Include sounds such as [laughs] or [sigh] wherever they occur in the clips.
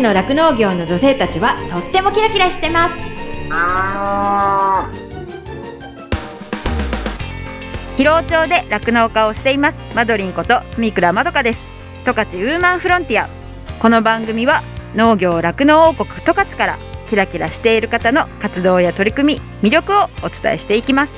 勝の酪農業の女性たちはとってもキラキラしてます。広尾町で酪農家をしています。マドリンこと住倉まどかです。十勝ウーマンフロンティア。この番組は農業酪農王国十勝からキラキラしている方の活動や取り組み魅力をお伝えしていきます。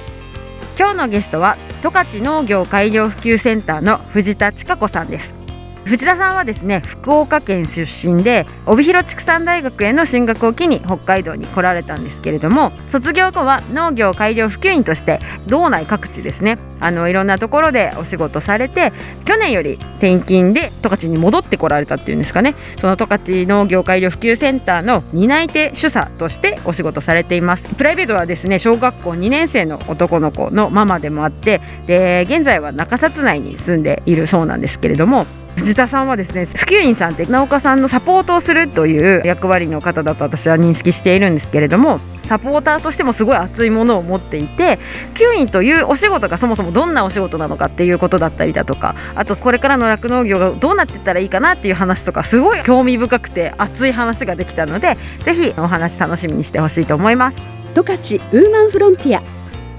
今日のゲストは十勝農業改良普及センターの藤田千佳子さんです藤田さんはですね福岡県出身で帯広畜産大学への進学を機に北海道に来られたんですけれども卒業後は農業改良普及員として道内各地ですねあのいろんなところでお仕事されて去年より転勤で十勝に戻ってこられたっていうんですかねその十勝農業改良普及センターの担い手主査としてお仕事されています。プライベートはですね小学校2年生の男の子のママでもあってで現在は中札内に住んでいるそうなんですけれども藤田さんはですね普及員さんって農家さんのサポートをするという役割の方だと私は認識しているんですけれどもサポーターとしてもすごい熱いものを持っていて普及員というお仕事がそもそもどんなお仕事なのかっていうことだったりだとかあとこれからの酪農業がどうなっていったらいいかなっていう話とかすごい興味深くて熱い話ができたのでぜひお話楽しみにしてほしいと思います。十勝ウーマンフロンティア。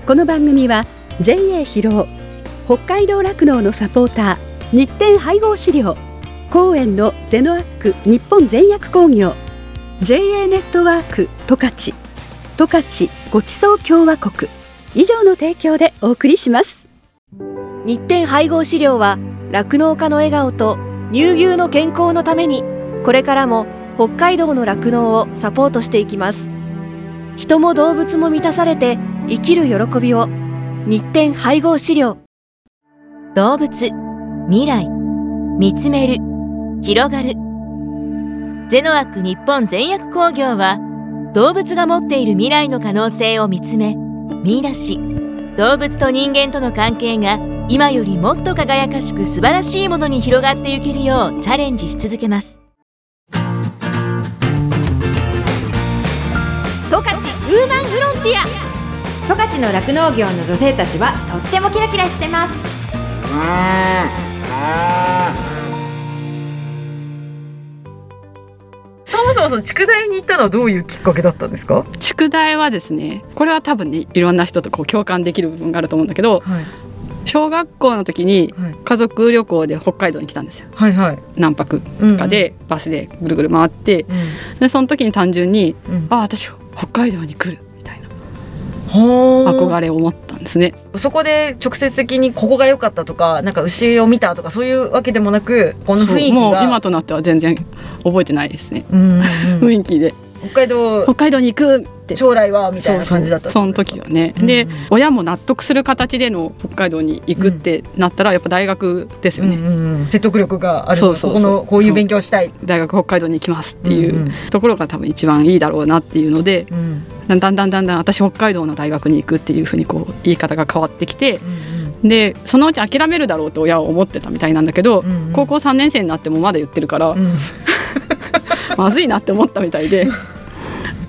この番組は JA 広尾北海道酪農のサポーター。日展配合資料。公園のゼノアック日本全薬工業。JA ネットワーク十勝。十勝ごちそう共和国。以上の提供でお送りします。日展配合資料は酪農家の笑顔と乳牛の健康のためにこれからも北海道の酪農をサポートしていきます。人も動物も満たされて生きる喜びを。日展配合資料。動物未来。見つめる。広がる。ゼノアック日本全薬工業は動物が持っている未来の可能性を見つめ見出し。動物と人間との関係が今よりもっと輝かしく素晴らしいものに広がっていけるようチャレンジし続けます。十勝ウーマンフロンティア。十勝の酪農業の女性たちはとってもキラキラしてますそもそもその筑大に行ったのはどういうきっかけだったんですか？筑大はですねこれは多分ねいろんな人とこう共感できる部分があると思うんだけど、はい、小学校の時に家族旅行で北海道に来たんですよ、はいはい、何泊かでバスでぐるぐる回って、うん、でその時に単純に、うん、ああ私北海道に来る憧れを持ったんですね。そこで直接的にここが良かったとかなんか牛を見たとかそういうわけでもなくこの雰囲気もう今となっては全然覚えてないですね、うんうん、[laughs] 雰囲気で北海道北海道に行くって。将来はみたいな感じだったその時はね、うん、で親も納得する形での北海道に行くってなったらやっぱ大学ですよね、うんうん、説得力があるそうそうこのこういう勉強したい。大学北海道に行きますっていうところが多分一番いいだろうなっていうので、うん、だんだんだんだんだん私北海道の大学に行くっていうふうにこう言い方が変わってきて、うん、でそのうち諦めるだろうと親は思ってたみたいなんだけど、うんうん、高校3年生になってもまだ言ってるから、[laughs] まずいなって思ったみたいで。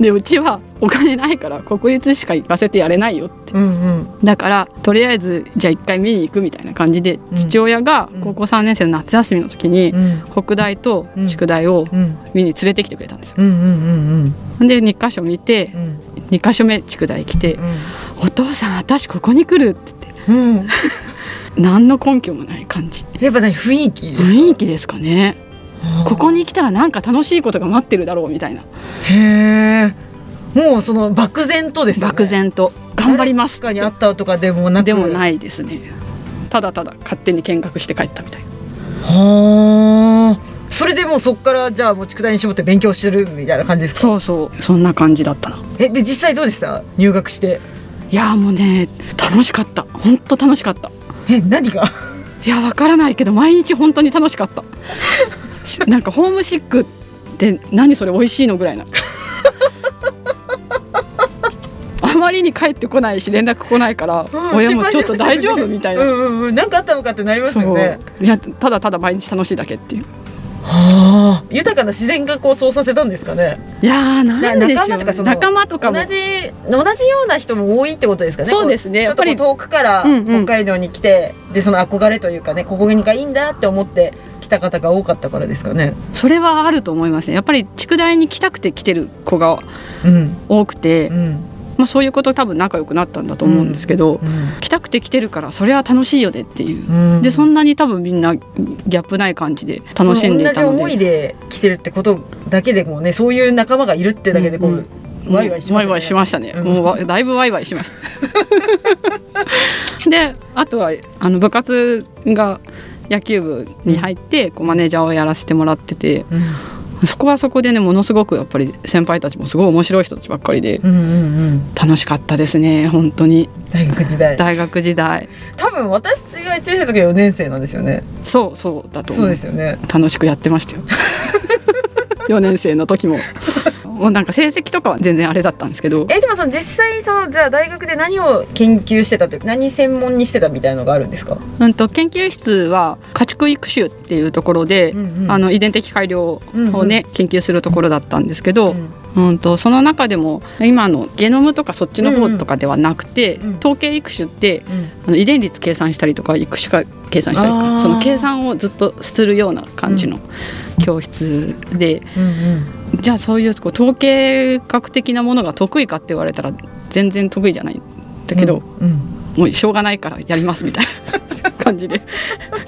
でうちはお金ないから国立しか行かせてやれないよって、うんうん、だからとりあえずじゃあ一回見に行くみたいな感じで、父親が高校3年生の夏休みの時に、北大と宿題を見に連れてきてくれたんですよ。で2箇所見て、うん、2箇所目宿題来て、お父さん私ここに来る」って言って。[laughs] 何の根拠もない感じ。やっぱね雰囲気雰囲気ですかねここに来たらなんか楽しいことが待ってるだろうみたいな。へえもうその漠然とです、ね、漠然と。頑張りますかにあったとかでもなく。でもないですね。ただただ勝手に見学して帰ったみたいな。はあそれでもうそこからじゃあもう畜大に絞って勉強してるみたいな感じですか？そうそう。そんな感じだったな。えで実際どうでした？入学して。いやもうね楽しかった。本当楽しかった。え何が？いやわからないけど毎日本当に楽しかった [laughs] なんかホームシックって何それ美味しいのぐらいな。[laughs] あまりに帰ってこないし連絡来ないから、うん、親もちょっと大丈夫みたいな。何、うんうん、かあったのかってなりますよね。いやただただ毎日楽しいだけっていうはあ、豊かな自然がこうそうさせたんですかね。いやーなんでしょう仲間とかその仲間とかも。同じ同じような人も多いってことですかね。そうですね。こちょっと遠くからうんうん。北海道に来て、でその憧れというかねここがいいんだって思って来た方が多かったからですかね。それはあると思いますね。やっぱり宿題に来たくて来てる子がうん。多くて、うんまあ、そういうこと多分仲良くなったんだと思うんですけど、来たくて来てるからそれは楽しいよねっていう。うん。でそんなに多分みんなギャップない感じで楽しんでいたのその同じ思いで。で来てるってことだけでもねそういう仲間がいるってだけでこう、うんうん。ワイワイしましたね。もうわだいぶワイワイしました。[laughs] で、あとはあの部活が野球部に入ってこうマネージャーをやらせてもらってて、うんそこはそこでねものすごくやっぱり先輩たちもすごい面白い人たちばっかりでうんうんうん。楽しかったですね本当に。大学時代。大学時代。多分私が1年生の時は4年生なんですよね。そうそうだとそうですよね。楽しくやってましたよ。[laughs] 4年生の時ももうなんか成績とかは全然あれだったんですけど。えでもその実際そのじゃあ大学で何を研究してたというか何専門にしてたみたいのがあるんですか、うんと研究室は家畜育種っていうところで、うんうん。あの遺伝的改良をね、研究するところだったんですけど、うんうんとその中でも今のゲノムとかそっちの方とかではなくて、うんうん。統計育種ってうん。あの遺伝率計算したりとか育種化計算したりとかその計算をずっとするような感じの教室で、うんじゃあそういうこう統計学的なものが得意かって言われたら全然得意じゃないんだけど、うんもうしょうがないからやりますみたいな感じで。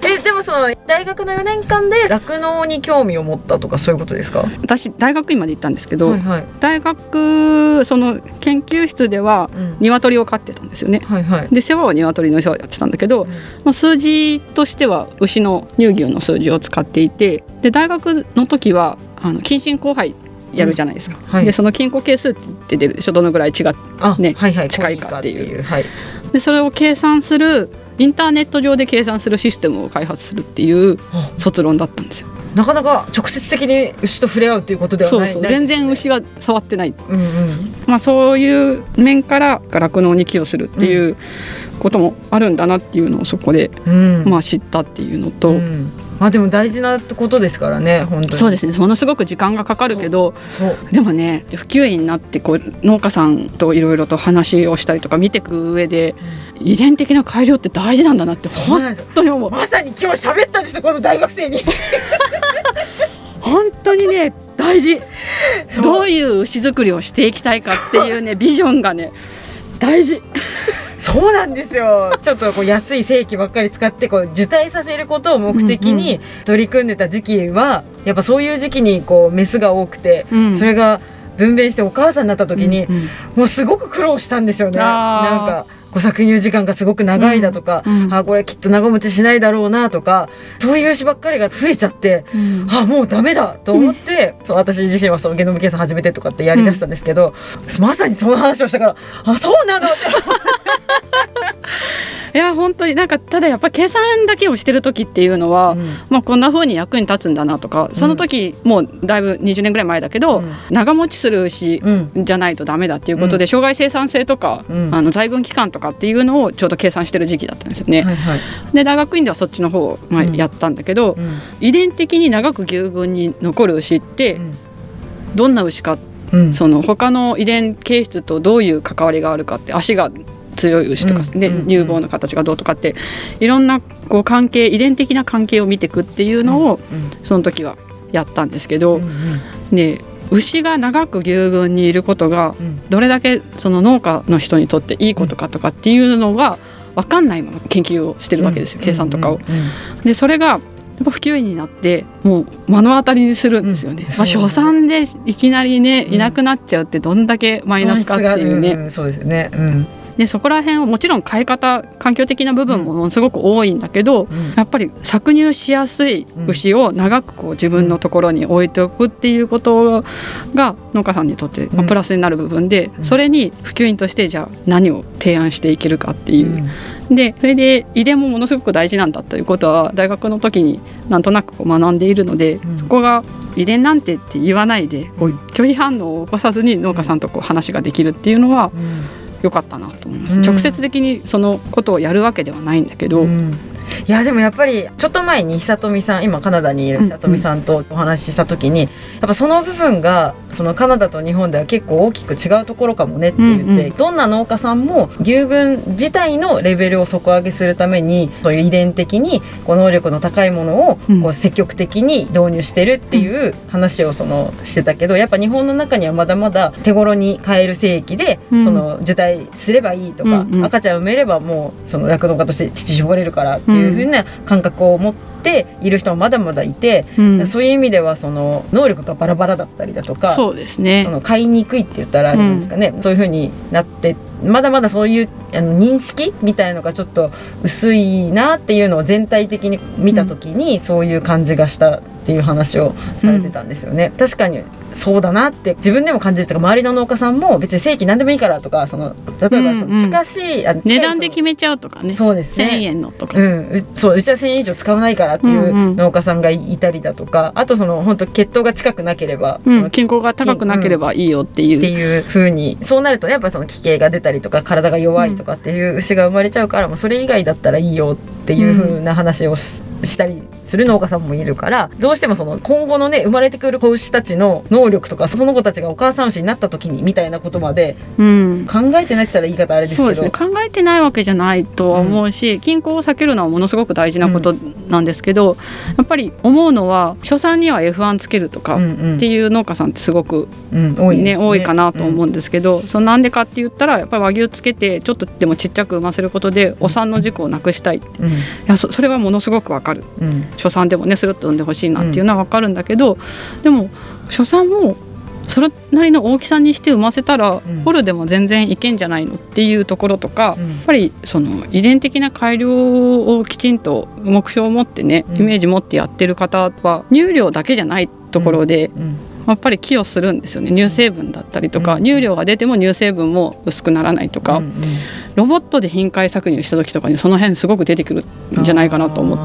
えでもその大学の4年間で酪農に興味を持ったとかそういうことですか？私大学院まで行ったんですけど、はいはい。大学その研究室ではうん。鶏を飼ってたんですよね。はいはい。で世話は鶏の世話やってたんだけど、まあ、数字としては牛の乳牛の数字を使っていてで大学の時はあの近親交配やるじゃないですか、はい。でその均衡係数って出るでしょ？どのぐらい違ねはいはい。近いかっていう。はい。でそれを計算するインターネット上で計算するシステムを開発するっていうあ卒論だったんですよ。なかなか直接的に牛と触れ合うということではない。そう全然牛は触ってない、うんうん。まあ、そういう面から酪農に寄与するっていうこともあるんだなっていうのをそこで、うん。まあ、知ったっていうのと、うん。まあでも大事なことですからね本当に。そうですね。ものすごく時間がかかるけどでもね普及員になってこう農家さんといろいろと話をしたりとか見ていく上で、遺伝的な改良って大事なんだなってそうなん本当に思う。まさに今日喋ったんですよこの大学生に。[laughs] 本当にね大事。どういう牛作りをしていきたいかっていうねビジョンがね大事。そうなんですよ。ちょっとこう安い正規ばっかり使ってこう受胎させることを目的に取り組んでた時期はやっぱそういう時期にこうメスが多くて、うん。それが分娩してお母さんになった時に、うんうん。もうすごく苦労したんですよね。なんかこう搾乳時間がすごく長いだとか、うんうん。あこれきっと長持ちしないだろうなとかそういう牛ばっかりが増えちゃってうん。あもうダメだと思って、そう私自身はそのゲノム計算始めてとかってやりだしたんですけど、まさにその話をしたからあそうなのっていや本当になんかただやっぱ計算だけをしてる時っていうのは、うん。まあ、こんな風に役に立つんだなとかその時、もうだいぶ20年ぐらい前だけど、うん。長持ちする牛うんじゃないとダメだっていうことで、うん。障害生産性とか、うん。あの在軍期間とかっていうのをちょうど計算してる時期だったんですよね。はいはい。で大学院ではそっちの方を、まあ、うん。やったんだけど、うん。遺伝的に長く牛群に残る牛ってどんな牛か、うん。その他の遺伝形質とどういう関わりがあるかって足が強い牛とか、ねうん。うん。乳房の形がどうとかっていろんなこう関係遺伝的な関係を見ていくっていうのを、その時はやったんですけど、うんうん。で牛が長く牛群にいることがうん。どれだけその農家の人にとっていいことかとかっていうのが分かんないまま研究をしてるわけですよ、計算とかを。でそれがやっぱ普及員になってもう目の当たりにするんですよね。うん。まあ、初産でいきなりねうん。いなくなっちゃうってどんだけマイナスかっていうね。ん。そうですよね。うんでそこら辺はもちろん変え方環境的な部分もすごく多いんだけど、うん。やっぱり搾乳しやすい牛を長くこう自分のところに置いておくっていうことが農家さんにとってまプラスになる部分で、うん。それに普及員としてじゃあ何を提案していけるかっていう。でそれで遺伝もものすごく大事なんだということは大学の時になんとなくこう学んでいるので、ん。そこが遺伝なんてって言わないでこう拒否反応を起こさずに農家さんとこう話ができるっていうのはうん良かったなと思います、うん直接的にそのことをやるわけではないんだけど、うん。いやでもやっぱりちょっと前に久富さん今カナダにいる久富さんとお話しした時に、やっぱその部分がそのカナダと日本では結構大きく違うところかもねって言って、うんうん。どんな農家さんも牛群自体のレベルを底上げするためにそういう遺伝的にこう能力の高いものをうん。こう積極的に導入してるっていう話をそのしてたけどやっぱ日本の中にはまだまだ手頃に買える精液で、うん。その受胎すればいいとか、うんうん。赤ちゃん産めればもうその酪農家として乳絞れるからっていうふうな感覚を持っている人もまだまだいて、うん。そういう意味ではその能力がバラバラだったりだとかそうですね。その買いにくいって言ったらあれですかね、そういうふうになってまだまだそういうあの認識みたいのがちょっと薄いなっていうのを全体的に見た時に、そういう感じがしたっていう話をされてたんですよね。確かにそうだなって自分でも感じるとか周りの農家さんも別に正規何でもいいからとかその例えばそうんうん。の近しい、あの近い値段で決めちゃうとかね。そうですね。1000円のとか、うん、うそううちは1000円以上使わないからっていんううん。農家さんがいたりだとか、あとその本当血糖が近くなければ、うん。健康が高くなければいいよっていう、っていう風にそうなるとねやっぱその奇形が出たりとか体が弱いとかっていう牛が生まれちゃうから、もうそれ以外だったらいいよっていう風な話をし,、したりする農家さんもいるからどうしてもその今後のね生まれてくる子牛たちの能力とかその子たちがお母さん牛になった時にみたいなことまでうん。考えてないって言ったら言い方あれですけど。ね。考えてないわけじゃないとは思うし、均衡を避けるのはものすごく大事なことなんですけど、やっぱり思うのは初産には F1 つけるとかうんうん。っていう農家さんってすごく、うん多いね。多いかなと思ううんですけど、そのなんでかって言ったらやっぱり和牛つけてちょっとでもちっちゃく産ませることでお産の事故をなくしたい。いうん。やそそれはものすごくわかる。うん。初産でもねスルッと産んでほしいなっていうのはわかるんだけど、でも初産もそれなりの大きさにして産ませたら、ん。ホルでも全然いけんじゃないのっていうところとか、うん。やっぱりその遺伝的な改良をきちんと目標を持ってね、うん。イメージ持ってやってる方は乳量だけじゃないところで、うん。やっぱり寄与するんですよね。乳成分だったりとか、うん。乳量が出ても乳成分も薄くならないとか、ロボットで頻回搾乳した時とかにその辺すごく出てくるんじゃないかなと思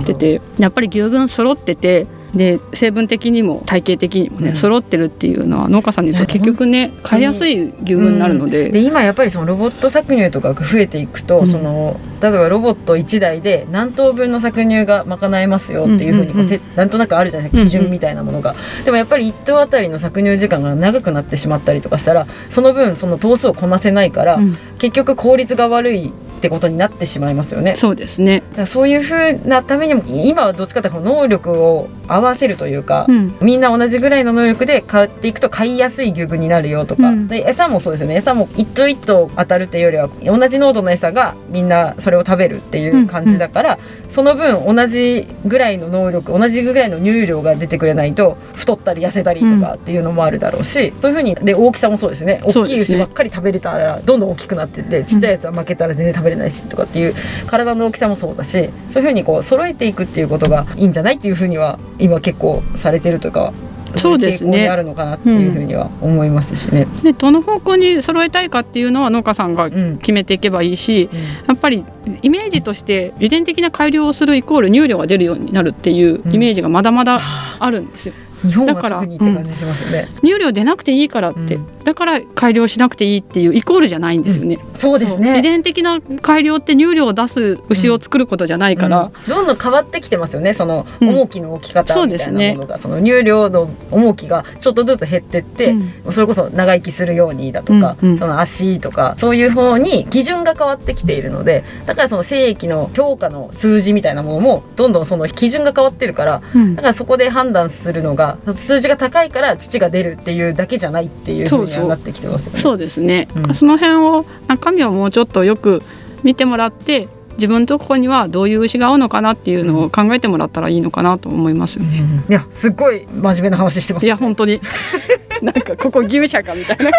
っててやっぱり牛群揃っててで成分的にも体型的にもね、うん。揃ってるっていうのは農家さんに言うと結局ね買いやすい牛群になるので,、で今やっぱりそのロボット搾乳とかが増えていくと、うん。その例えばロボット1台で何頭分の搾乳が賄えますよっていうふうにこううんうん。せなんとなくあるじゃないですか基準みたいなものが、でもやっぱり1頭あたりの搾乳時間が長くなってしまったりとかしたらその分その頭数をこなせないから、うん。結局効率が悪いってことになってしまいますよね。そうですね、だそういうふうなためにも今はどっちかというと能力を合わせるというか、うん。みんな同じぐらいの能力で買っていくと買いやすい牛群になるよとか、うん。で餌もそうですよね。餌も一頭一頭当たるっていうよりは同じ濃度の餌がみんなそれを食べるっていう感じだから、その分同じぐらいの能力同じぐらいの乳量が出てくれないと太ったり痩せたりとかっていうのもあるだろうし、そういうふうにで大きさもそうですね。大きい牛ばっかり食べれたらどんどん大きくなってってちっちゃいやつは負けたら全然食べれないしとかっていう体の大きさもそうだしそういうふうにこう揃えていくっていうことがいいんじゃないっていうふうには今結構されてるというかそうですね。あるのかなっていうふうには思いますしね。でどの方向に揃えたいかっていうのは農家さんがうん。決めていけばいいし、やっぱりイメージとして遺伝的な改良をするイコール乳量が出るようになるっていうイメージがまだまだあるんですよ。日本はだから特にって感じしますよね。乳量出なくていいからって、うんだから改良しなくていいっていうイコールじゃないんですよね。そうですそう。遺ね。伝的な改良って乳量を出す牛を作ることじゃないから、うん。どんどん変わってきてますよね。そのうん。重きの置き方みたいなものが、その乳量の重きがちょっとずつ減ってって、うん。それこそ長生きするようにだとか、うんうん。その足とかそういう方に基準が変わってきているのでだからその精液の評価の数字みたいなものもどんどんその基準が変わってるからうん。だからそこで判断するのが数字が高いから乳が出るっていうだけじゃないっていうふうにそうそうはなってきてますよね。そうですね、うん。その辺を中身をもうちょっとよく見てもらって自分とここにはどういう牛が合うのかなっていうのを考えてもらったらいいのかなと思いますよね。いやすっごい真面目な話してます。いや本当に。[laughs] なんかここ牛舎かみたいな。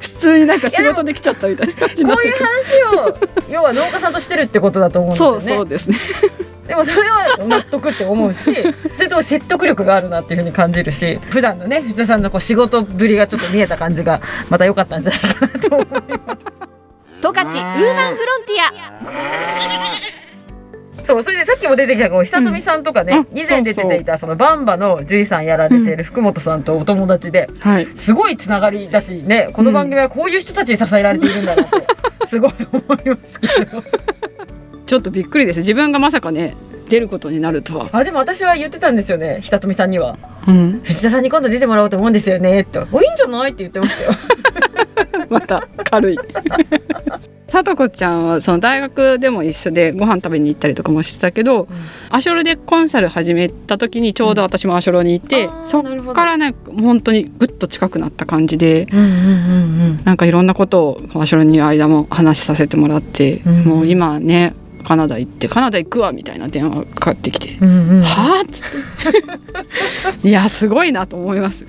普通になんか仕事できちゃったみたいな感じになってこういう話を要は農家さんとしてるってことだと思うんですよそうね。そうですねでもそれは納得って思うしずっと説得力があるなっていうふうに感じるし普段のね藤田さんのこう仕事ぶりがちょっと見えた感じがまた良かったんじゃないかなと思います。十勝ウーマンフロンティア。そうそれでさっきも出てきたこう久富さんとかね、うん。以前出てていたそのバンバの獣医さんやられてる福本さんとお友達ではい。すごいつながりだしねこの番組はこういう人たちに支えられているんだなって [laughs] すごい思いますけど。ちょっとびっくりです。自分がまさかね出ることになるとは。あでも私は言ってたんですよね。久富さんには。うん。藤田さんに今度出てもらおうと思うんですよね。と「おいいんじゃない?」って言ってましたよ。[laughs] また軽い。[laughs] さとこちゃんはその大学でも一緒でご飯食べに行ったりとかもしてたけど、アショロでコンサル始めた時にちょうど私もアショロにいて、うんそっからね本当にぐっと近くなった感じでうんうんうんなんかいろんなことをアショロに間も話させてもらって、うん。もう今ねカナダ行ってカナダ行くわみたいな電話がかかってきて。うんうんうんはあ？っつって。[laughs] いやすごいなと思います。ね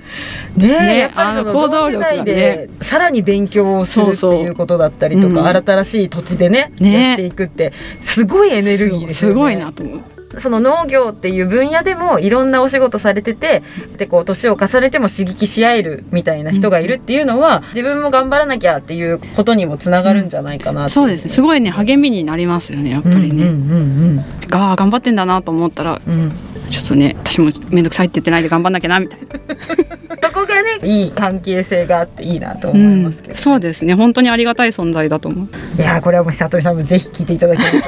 えねあの行動力がね。さらに勉強をするっていうことだったりとか、うん。新しい土地でねね。やっていくってすごいエネルギーですよね。すごいなと思うその農業っていう分野でもいろんなお仕事されててでこう年を重ねても刺激し合えるみたいな人がいるっていうのは、自分も頑張らなきゃっていうことにもつながるんじゃないかなっていそうですね。すごいね励みになりますよねやっぱりね、うんうんが頑張ってんだなと思ったらうんうんうんちょっとね私も面倒くさいって言ってないで頑張んなきゃなみたいな、[laughs] そこがねいい関係性があっていいなとう思いますけど、ん、そうですね。本当にありがたい存在だと思う。いやーこれはもう久富さんもぜひ聞いていただきましょう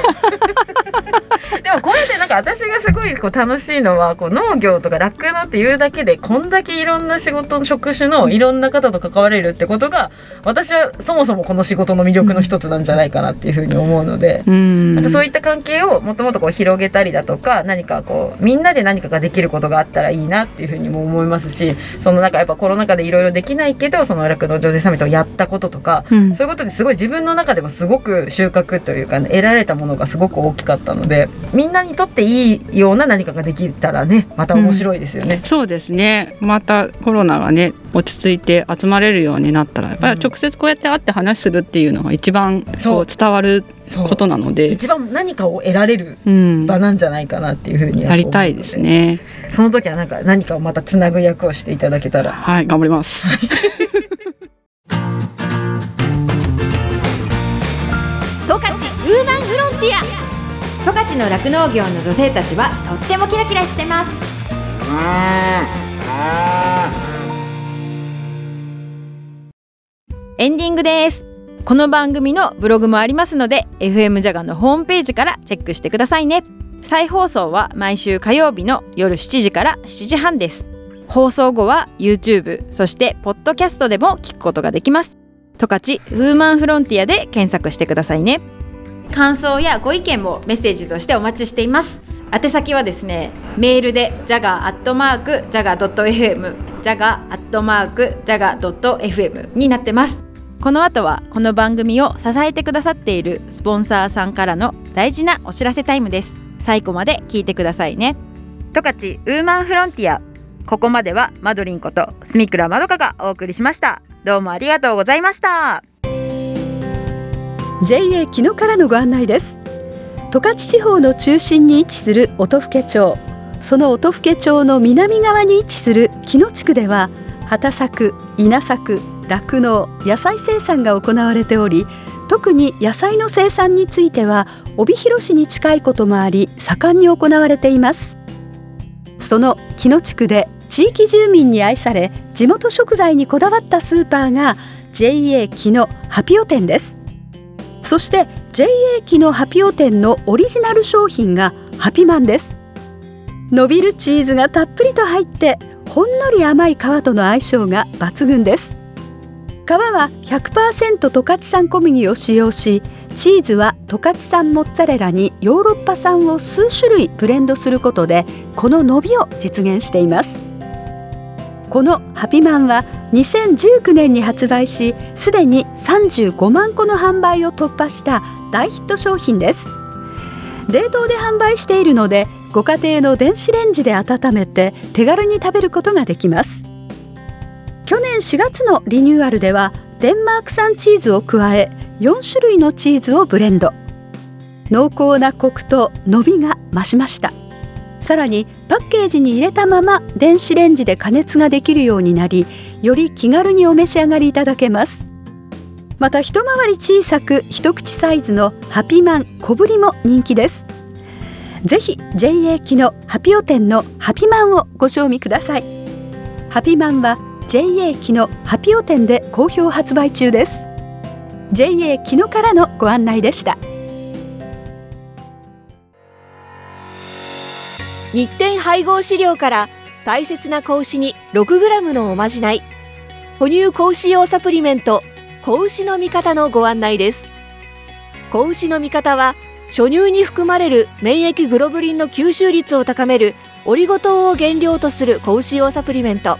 でもこれでなんか私がすごいこう楽しいのはこう農業とか酪農っていうだけでこんだけいろんな仕事の職種のいろんな方と関われるってことが私はそもそもこの仕事の魅力の一つなんじゃないかなっていうふうに思うので。うんなんかそういった関係をもっともっとこう広げたりだとか何かこうみんなで何かができることがあったらいいなっていうふうにも思いますしそのなんかやっぱコロナ禍でいろいろできないけどその酪農女性サミットをやったこととかうん。そういうことですごい自分の中でもすごく収穫というか、ね、得られたものがすごく大きかったのでみんなにとっていいような何かができたらねまた面白いですよね。そうですね。またコロナがね落ち着いて集まれるようになったらやっぱり直接こうやって会って話するっていうのが一番そうこう。伝わることなので。一番何かを得られるうん。場なんじゃないかなっていうふうにやりたいですね。その時はなんか何かをまたつなぐ役をしていただけたら。はい頑張ります。[laughs] 十勝ウーマンフロンティア。十勝の酪農業の女性たちはとってもキラキラしてますエンディングです。この番組のブログもありますので FM ジャガのホームページからチェックしてくださいね。再放送は毎週火曜日の夜7時から7時半です。放送後は YouTube そしてポッドキャストでも聞くことができます。十勝ウーマンフロンティアで検索してくださいね。感想やご意見もメッセージとしてお待ちしています。宛先はですねメールで jaga.jaga.fm jaga.jaga.fm になってます。この後はこの番組を支えてくださっているスポンサーさんからの大事なお知らせタイムです。最後まで聞いてくださいね。十勝ウーマンフロンティア。ここまではマドリンこと住倉まどかがお送りしました。どうもありがとうございました。JA 木野からのご案内です。十勝地方の中心に位置する音更町。その音更町の南側に位置する木野地区では畑作稲作酪農野菜生産が行われており特に野菜の生産については帯広市に近いこともあり盛んに行われています。その木野地区で地域住民に愛され地元食材にこだわったスーパーが JA 木野ハピオ店です。そして JA 木のハピオ店のオリジナル商品がハピマンです。伸びるチーズがたっぷりと入ってほんのり甘い皮との相性が抜群です。皮は100%十勝産小麦を使用しチーズは十勝産モッツァレラにヨーロッパ産を数種類ブレンドすることでこの伸びを実現しています。このハピマンは2019年に発売しすでに35万個の販売を突破した大ヒット商品です。冷凍で販売しているのでご家庭の電子レンジで温めて手軽に食べることができます。去年4月のリニューアルではデンマーク産チーズを加え4種類のチーズをブレンド。濃厚なコクと伸びが増しました。さらにパッケージに入れたまま電子レンジで加熱ができるようになりより気軽にお召し上がりいただけます。また一回り小さく一口サイズのハピマン小ぶりも人気です。ぜひ JA 機のハピオ店のハピマンをご賞味ください。ハピマンは JA 機のハピオ店で好評発売中です。JA 機のからのご案内でした。日展配合飼料から大切な子牛に 6g のおまじない。哺乳子牛用サプリメント子牛の味方のご案内です。子牛の味方は初乳に含まれる免疫グロブリンの吸収率を高めるオリゴ糖を原料とする子牛用サプリメント。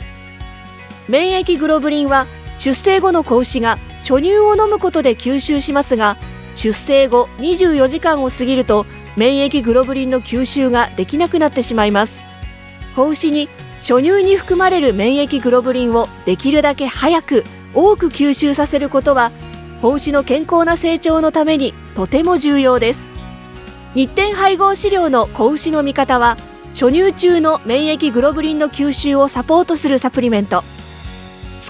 免疫グロブリンは出生後の子牛が初乳を飲むことで吸収しますが出生後24時間を過ぎると免疫グロブリンの吸収ができなくなってしまいます。子牛に初乳に含まれる免疫グロブリンをできるだけ早く多く吸収させることは子牛の健康な成長のためにとても重要です。日展配合飼料の子牛の味方は初乳中の免疫グロブリンの吸収をサポートするサプリメント。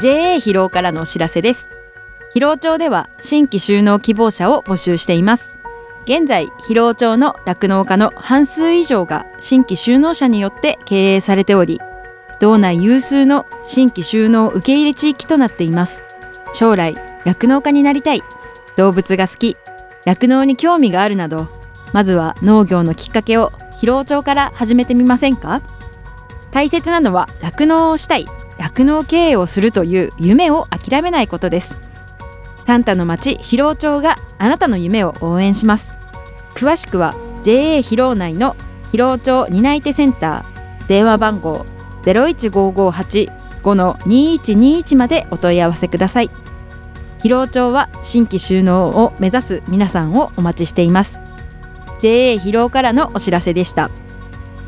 JA 疲労からのお知らせです。疲労町では新規就農希望者を募集しています。現在疲労町の酪農家の半数以上が新規就農者によって経営されており道内有数の新規就農受け入れ地域となっています。将来酪農家になりたい。動物が好き。酪農に興味があるなどまずは農業のきっかけを疲労町から始めてみませんか？大切なのは酪農をしたい。酪農経営をするという夢を諦めないことです。サンタの町広労町があなたの夢を応援します。詳しくは JA 広労内の広労町担い手センター電話番号01558の2121までお問い合わせください。広労町は新規収納を目指す皆さんをお待ちしています。JA 広労からのお知らせでした。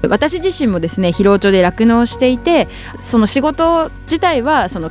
私自身もですね疲労町で酪農していてその仕事自体はその